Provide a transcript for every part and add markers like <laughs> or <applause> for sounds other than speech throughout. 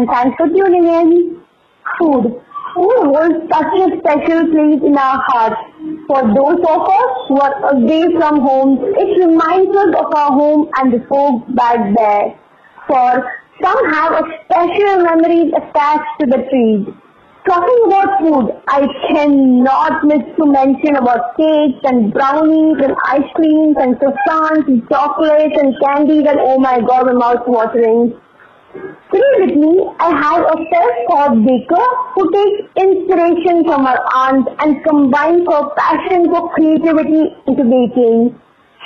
and thanks for tuning in. Food. Food holds such a special place in our hearts. For those of us who are away from home, it reminds us of our home and the folk back there. For some have a special memories attached to the trees. Talking about food, I cannot miss to mention about cakes and brownies and ice creams and croissants and chocolates and candies and oh my god, my mouth watering. Today with me, I have a self-taught baker who takes inspiration from her aunt and combines her passion for creativity into baking.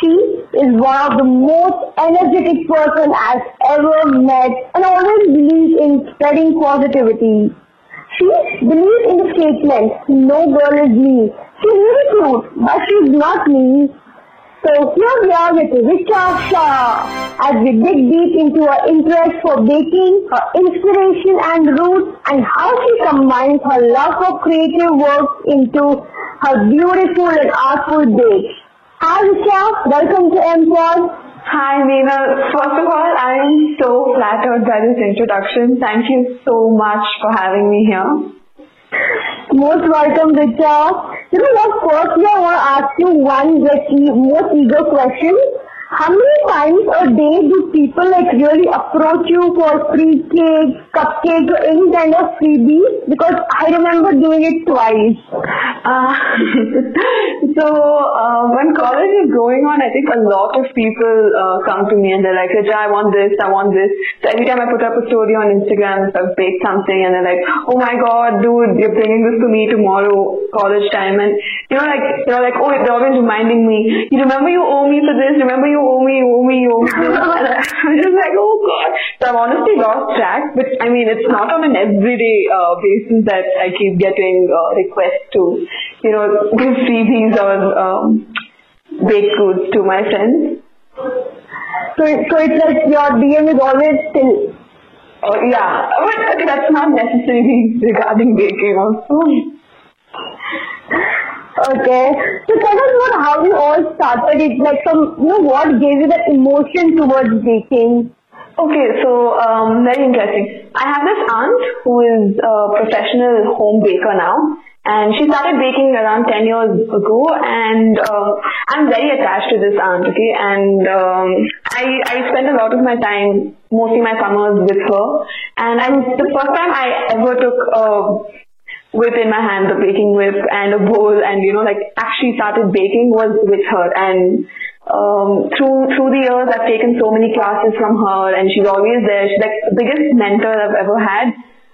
She is one of the most energetic person I've ever met and always believes in spreading positivity. She believes in the statement, no girl is me. She's really cute, but she's not me. So here we are with Richa Shah as we dig deep into her interest for baking, her inspiration and roots, and how she combines her love for creative work into her beautiful and artful bakes. Hi Richa, welcome to MPod. Hi, Neena. First of all, I am so flattered by this introduction. Thank you so much for having me here. Most welcome, Richa. You know what? I want to ask you one most eager question. How many times a day do people like really approach you for free cakes, cupcakes, or any kind of freebies? Because I remember doing it twice. Uh, <laughs> so uh, when college is going on, I think a lot of people uh, come to me and they're like, I want this, I want this. So every time I put up a story on Instagram, I've baked something and they're like, oh my god, dude, you're bringing this to me tomorrow, college time. And you know, like, you know, like, oh, they're always reminding me, you remember you owe me for this, remember you owe me, you owe me, you owe me. and I'm just like, oh god. So I've honestly lost track, but I mean, it's not on an everyday uh, basis that I keep getting uh, requests to, you know, give freebies or um, baked goods to my friends. So, so it's like your DM is always still. Oh yeah, but that's not necessarily <laughs> regarding baking also. Okay. So tell us about how you all started it, like from, you know, what gave you that emotion towards baking? Okay, so um, very interesting. I have this aunt who is a professional home baker now, and she started baking around 10 years ago, and uh, I'm very attached to this aunt, okay, and um, I, I spend a lot of my time, mostly my summers with her, and I was, the first time I ever took a whip in my hand, the baking whip and a bowl and you know like actually started baking was with her and um, through through the years I've taken so many classes from her and she's always there. She's like the biggest mentor I've ever had.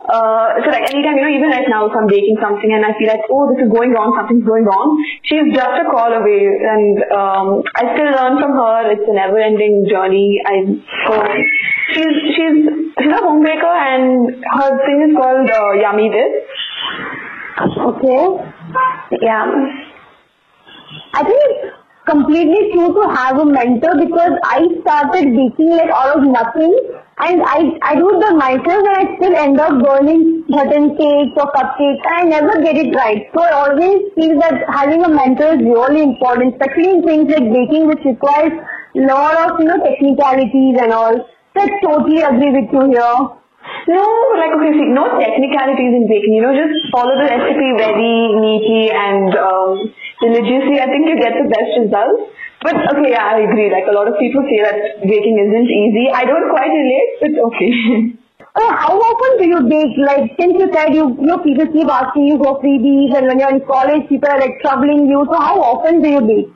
Uh, so like anytime, you know, even right now if I'm baking something and I feel like, oh, this is going wrong, something's going wrong, she's just a call away and um, I still learn from her. It's a never ending journey. I so she's she's she's a home baker and her thing is called uh, Yummy This. Okay. Yeah. I think it's completely true to have a mentor because I started baking like out of nothing and I, I do the myself and I still end up burning certain cakes or cupcakes and I never get it right. So I always feel that having a mentor is really important, especially in things like baking which requires lot of, you know, technicalities and all. So I totally agree with you here. No, like okay, see, no technicalities in baking. You know, just follow the recipe very neatly and um, religiously. I think you get the best results. But okay, yeah, I agree. Like a lot of people say that baking isn't easy. I don't quite relate, but okay. Uh, <laughs> how often do you bake? Like since you said you, you know, people keep asking you for freebies and when you're in college people are like troubling you. So how often do you bake?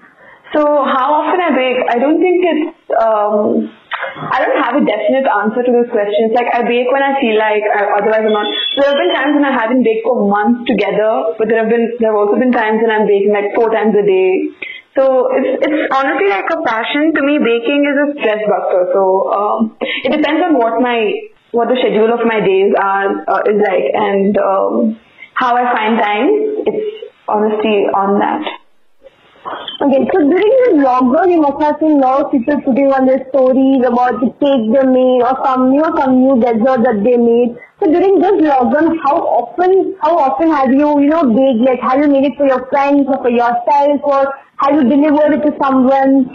So how often I bake? I don't think it's. Um, I don't have a definite answer to this question. It's like I bake when I feel like, uh, otherwise I'm not. There have been times when I haven't baked for months together, but there have been there have also been times when I'm baking like four times a day. So it's it's honestly like a passion to me. Baking is a stress buster. So um, it depends on what my what the schedule of my days are uh, is like and um, how I find time. It's honestly on that. Okay, so during the lockdown, you must have seen lot of people putting on their stories about the cake they made or some new some new dessert that they made. So during this lockdown, how often how often have you you know baked? Like have you made it for your friends or for yourself or have you delivered it to someone?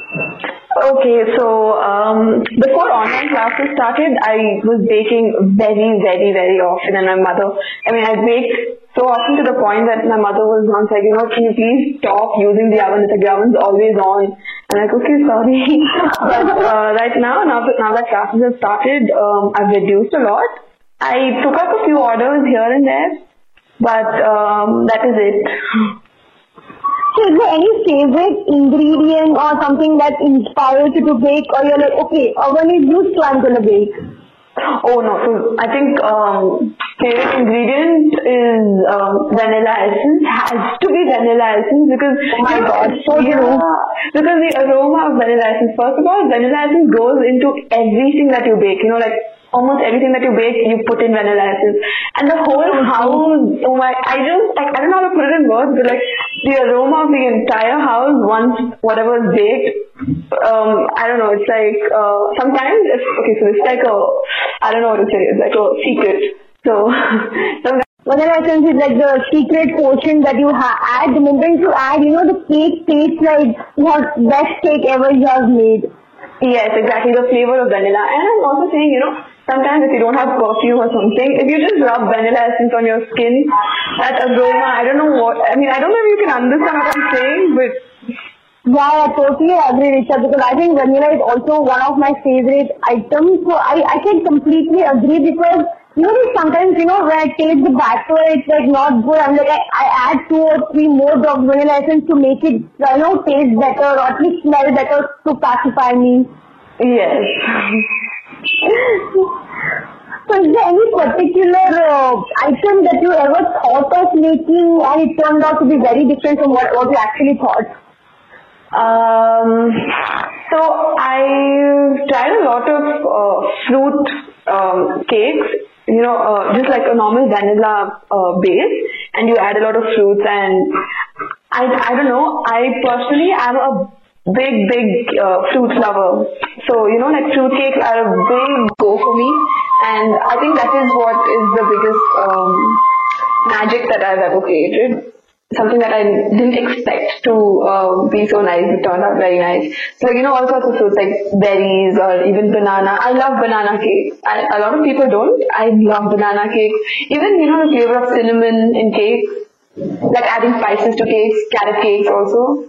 Okay, so um, before online classes started, I was baking very, very, very often, and my mother, I mean, I baked so often to the point that my mother was once like, you know, can you please stop using the oven? The oven's always on. And I'm like, okay, sorry. <laughs> but uh, right now, now that, now that classes have started, um, I've reduced a lot. I took up a few orders here and there, but um, that is it. <laughs> So is there any favorite ingredient or something that inspires you to bake or you're like, okay, oven is used so I'm gonna bake? Oh no, so I think um, favorite ingredient is um, vanilla essence. Has to be vanilla essence because Oh my God, so yeah, true. because the aroma of vanilla essence. First of all, vanilla essence goes into everything that you bake. You know, like almost everything that you bake, you put in vanilla essence, and the whole house. Oh my! I just like I don't know how to put it in words, but like the aroma of the entire house once whatever is baked um, I don't know, it's like, uh, sometimes it's, okay, so it's like a, I don't know what to say, it's like a secret. So, <laughs> sometimes, Vanilla essence is like the secret potion that you ha- add. The moment you add, you know, the cake tastes like the best cake ever you have made. yes, exactly, the flavor of vanilla. And I'm also saying, you know, sometimes if you don't have perfume or something, if you just rub vanilla essence on your skin, that aroma, I don't know what, I mean, I don't know if you can understand what I'm saying, but Yeah, I totally agree, Richa, because I think vanilla is also one of my favorite items. So I, I can completely agree because, you know, sometimes, you know, when I taste the batter, it's like not good. I'm like, I, I add two or three more drops of vanilla essence to make it, you know, taste better or at least smell better to pacify me. yes. <laughs> Is there any particular uh, item that you ever thought of making and it turned out to be very different from what, what you actually thought? Um, so I tried a lot of uh, fruit um, cakes, you know, uh, just like a normal vanilla uh, base, and you add a lot of fruits. And I, I don't know. I personally am a big, big uh, fruit lover. So you know, like fruit cakes are a big go for me, and I think that is what is the biggest um, magic that I've ever created something that I didn't expect to uh, be so nice. It turned out very nice. So, like, you know, all sorts of fruits like berries or even banana. I love banana cake. I, a lot of people don't. I love banana cake. Even, you know, the flavor of cinnamon in cakes. Like adding spices to cakes, carrot cakes also.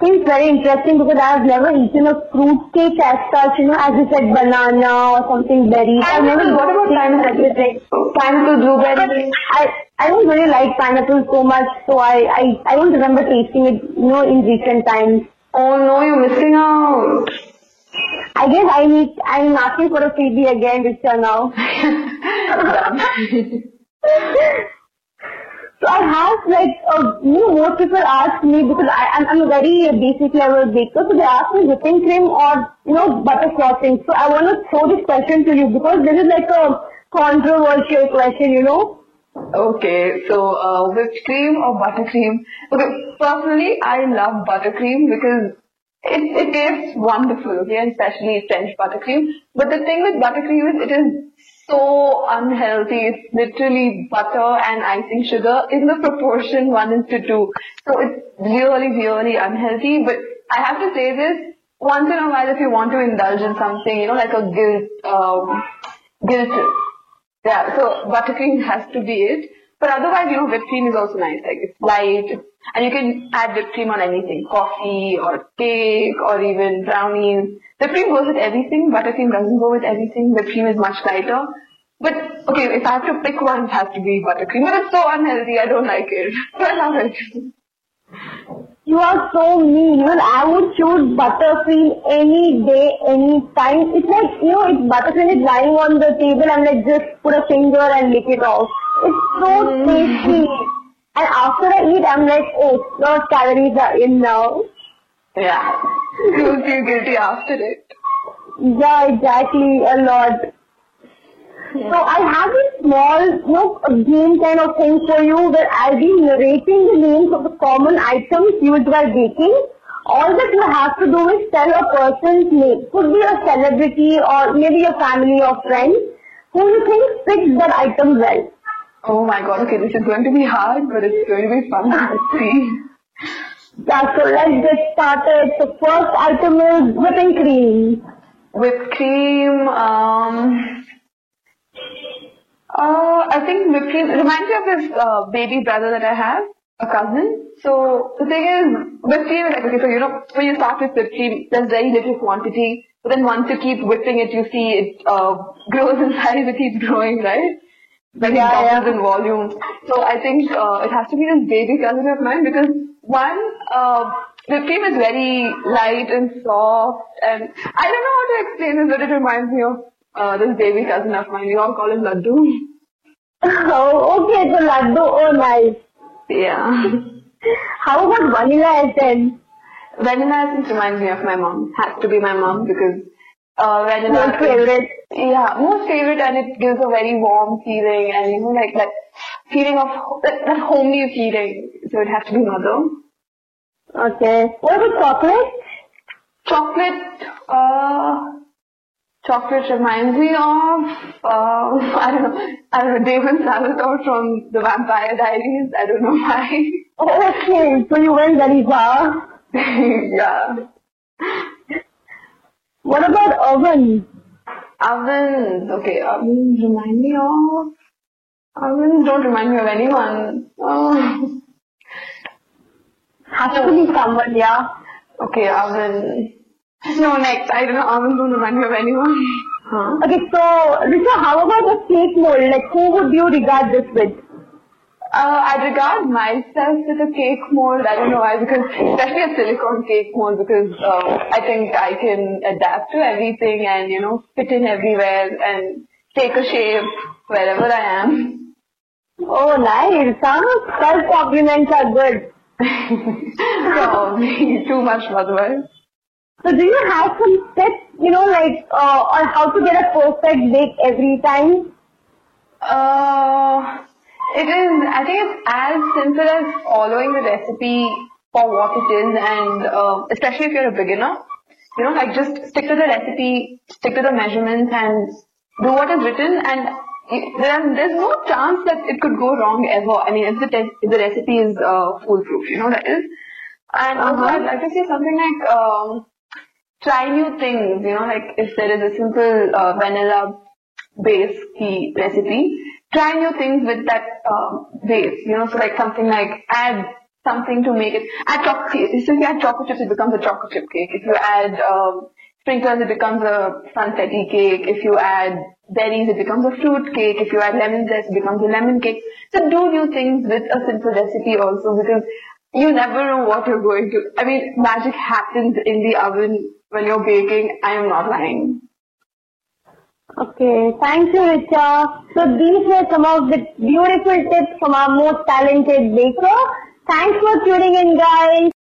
It's very interesting because I've never eaten a fruit cake as such, you know, as you said, banana or something berries. I've never what about pineapple? Pineapple, blueberry. I I don't really like pineapple so much, so I, I, I don't remember tasting it, you know, in recent times. Oh no, you're missing out. I guess I need, I'm asking for a freebie again, Richa now. <laughs> <laughs> So I have like, uh, you know, most people ask me because I, I'm, I'm a very basic level baker, so they ask me whipping cream or, you know, butter frosting. So I want to throw this question to you because this is like a controversial question, you know. Okay, so uh, whipped cream or buttercream? Okay, personally, I love buttercream because it, it tastes wonderful, okay, especially French buttercream. But the thing with buttercream is it is so unhealthy. It's literally butter and icing sugar in the proportion 1 is to 2. So it's really, really unhealthy. But I have to say this, once in a while if you want to indulge in something, you know, like a guilt, um, guilt yeah, so buttercream has to be it. But otherwise, you know, whipped cream is also nice. Like it's light, and you can add whipped cream on anything, coffee or cake or even brownies. Whipped cream goes with everything. Buttercream doesn't go with everything. Whipped cream is much lighter. But okay, if I have to pick one, it has to be buttercream. But it's so unhealthy. I don't like it. But <laughs> I love it. You are so mean. Even I would choose buttercream any day, any time. It's like, you know, if buttercream is lying on the table and like just put a finger and lick it off. It's so tasty. And after I eat, I'm like, oh, no calories are in now. Yeah. You feel guilty after it. Yeah, exactly, a lot. So I have a small, you know, game kind of thing for you where I'll be narrating the names of the common items used while baking. All that you have to do is tell a person's name. Could be a celebrity or maybe a family or friend who you think fits that item well. Oh my god, okay, this is going to be hard, but it's going to be fun. Let's see. Yeah, so let's get started. The first item is whipping cream. Whipped cream, um, uh, I think whipped cream reminds me of this uh, baby brother that I have, a cousin. So the thing is, whipped cream is like, okay, so you know, when you start with whipped cream, there's very little quantity. But then once you keep whipping it, you see it uh, <laughs> grows in size, it keeps growing, right? Yeah, it yeah. in volume. So I think uh, it has to be this baby cousin of mine because one, uh, whipped cream is very light and soft, and I don't know how to explain this, but it reminds me of uh, this baby cousin of mine. We all call him Laddu. <laughs> Oh, okay, so laddu, oh nice. Yeah. <laughs> How about vanilla essence? Vanilla essence reminds me of my mom. Has to be my mom because uh, vanilla. Most favorite. Yeah, most favorite, and it gives a very warm feeling, and you know, like that feeling of that, that homely feeling. So it has to be mother. Okay. What about chocolate? Chocolate. Uh, chocolate reminds me of uh, <laughs> I don't know. I don't know Damon Salvatore from The Vampire Diaries. I don't know why. Oh, okay, so you went very far. <laughs> yeah. What about oven? Ovens. Okay, um, ovens remind me of. Ovens don't remind me of anyone. Oh. Has to be someone, yeah. Okay, oven. No, next. I don't know. Ovens don't remind me of anyone. Huh? Okay, so Richa, how about the cake mold? Like, who would you regard this with? Uh, I regard myself with a cake mold. I don't know why, because especially a silicone cake mold, because uh, I think I can adapt to everything and you know fit in everywhere and take a shape wherever I am. Oh, nice. Some self compliments are good. <laughs> Probably too much otherwise. So, do you have some tips, you know, like uh, on how to get a perfect bake every time? Uh, it is, I think it's as simple as following the recipe for what it is and uh, especially if you're a beginner, you know, like just stick to the recipe, stick to the measurements and do what is written and there, there's no chance that it could go wrong ever. I mean, if the, te- if the recipe is uh, foolproof, you know, that is. And also Uh-huh. I'd like to say something like, um, try new things, you know, like if there is a simple uh, vanilla base key recipe, try new things with that um, base, you know, so like something like add something to make it, add chocolate, so if you add chocolate chips, it becomes a chocolate chip cake. If you add um, sprinkles, it becomes a funfetti cake. If you add berries, it becomes a fruit cake. If you add lemon zest, it becomes a lemon cake. So do new things with a simple recipe also because you never know what you're going to. I mean, magic happens in the oven when you're baking. I am not lying. Okay, thank you, Richa. So these were some of the beautiful tips from our most talented baker. Thanks for tuning in, guys.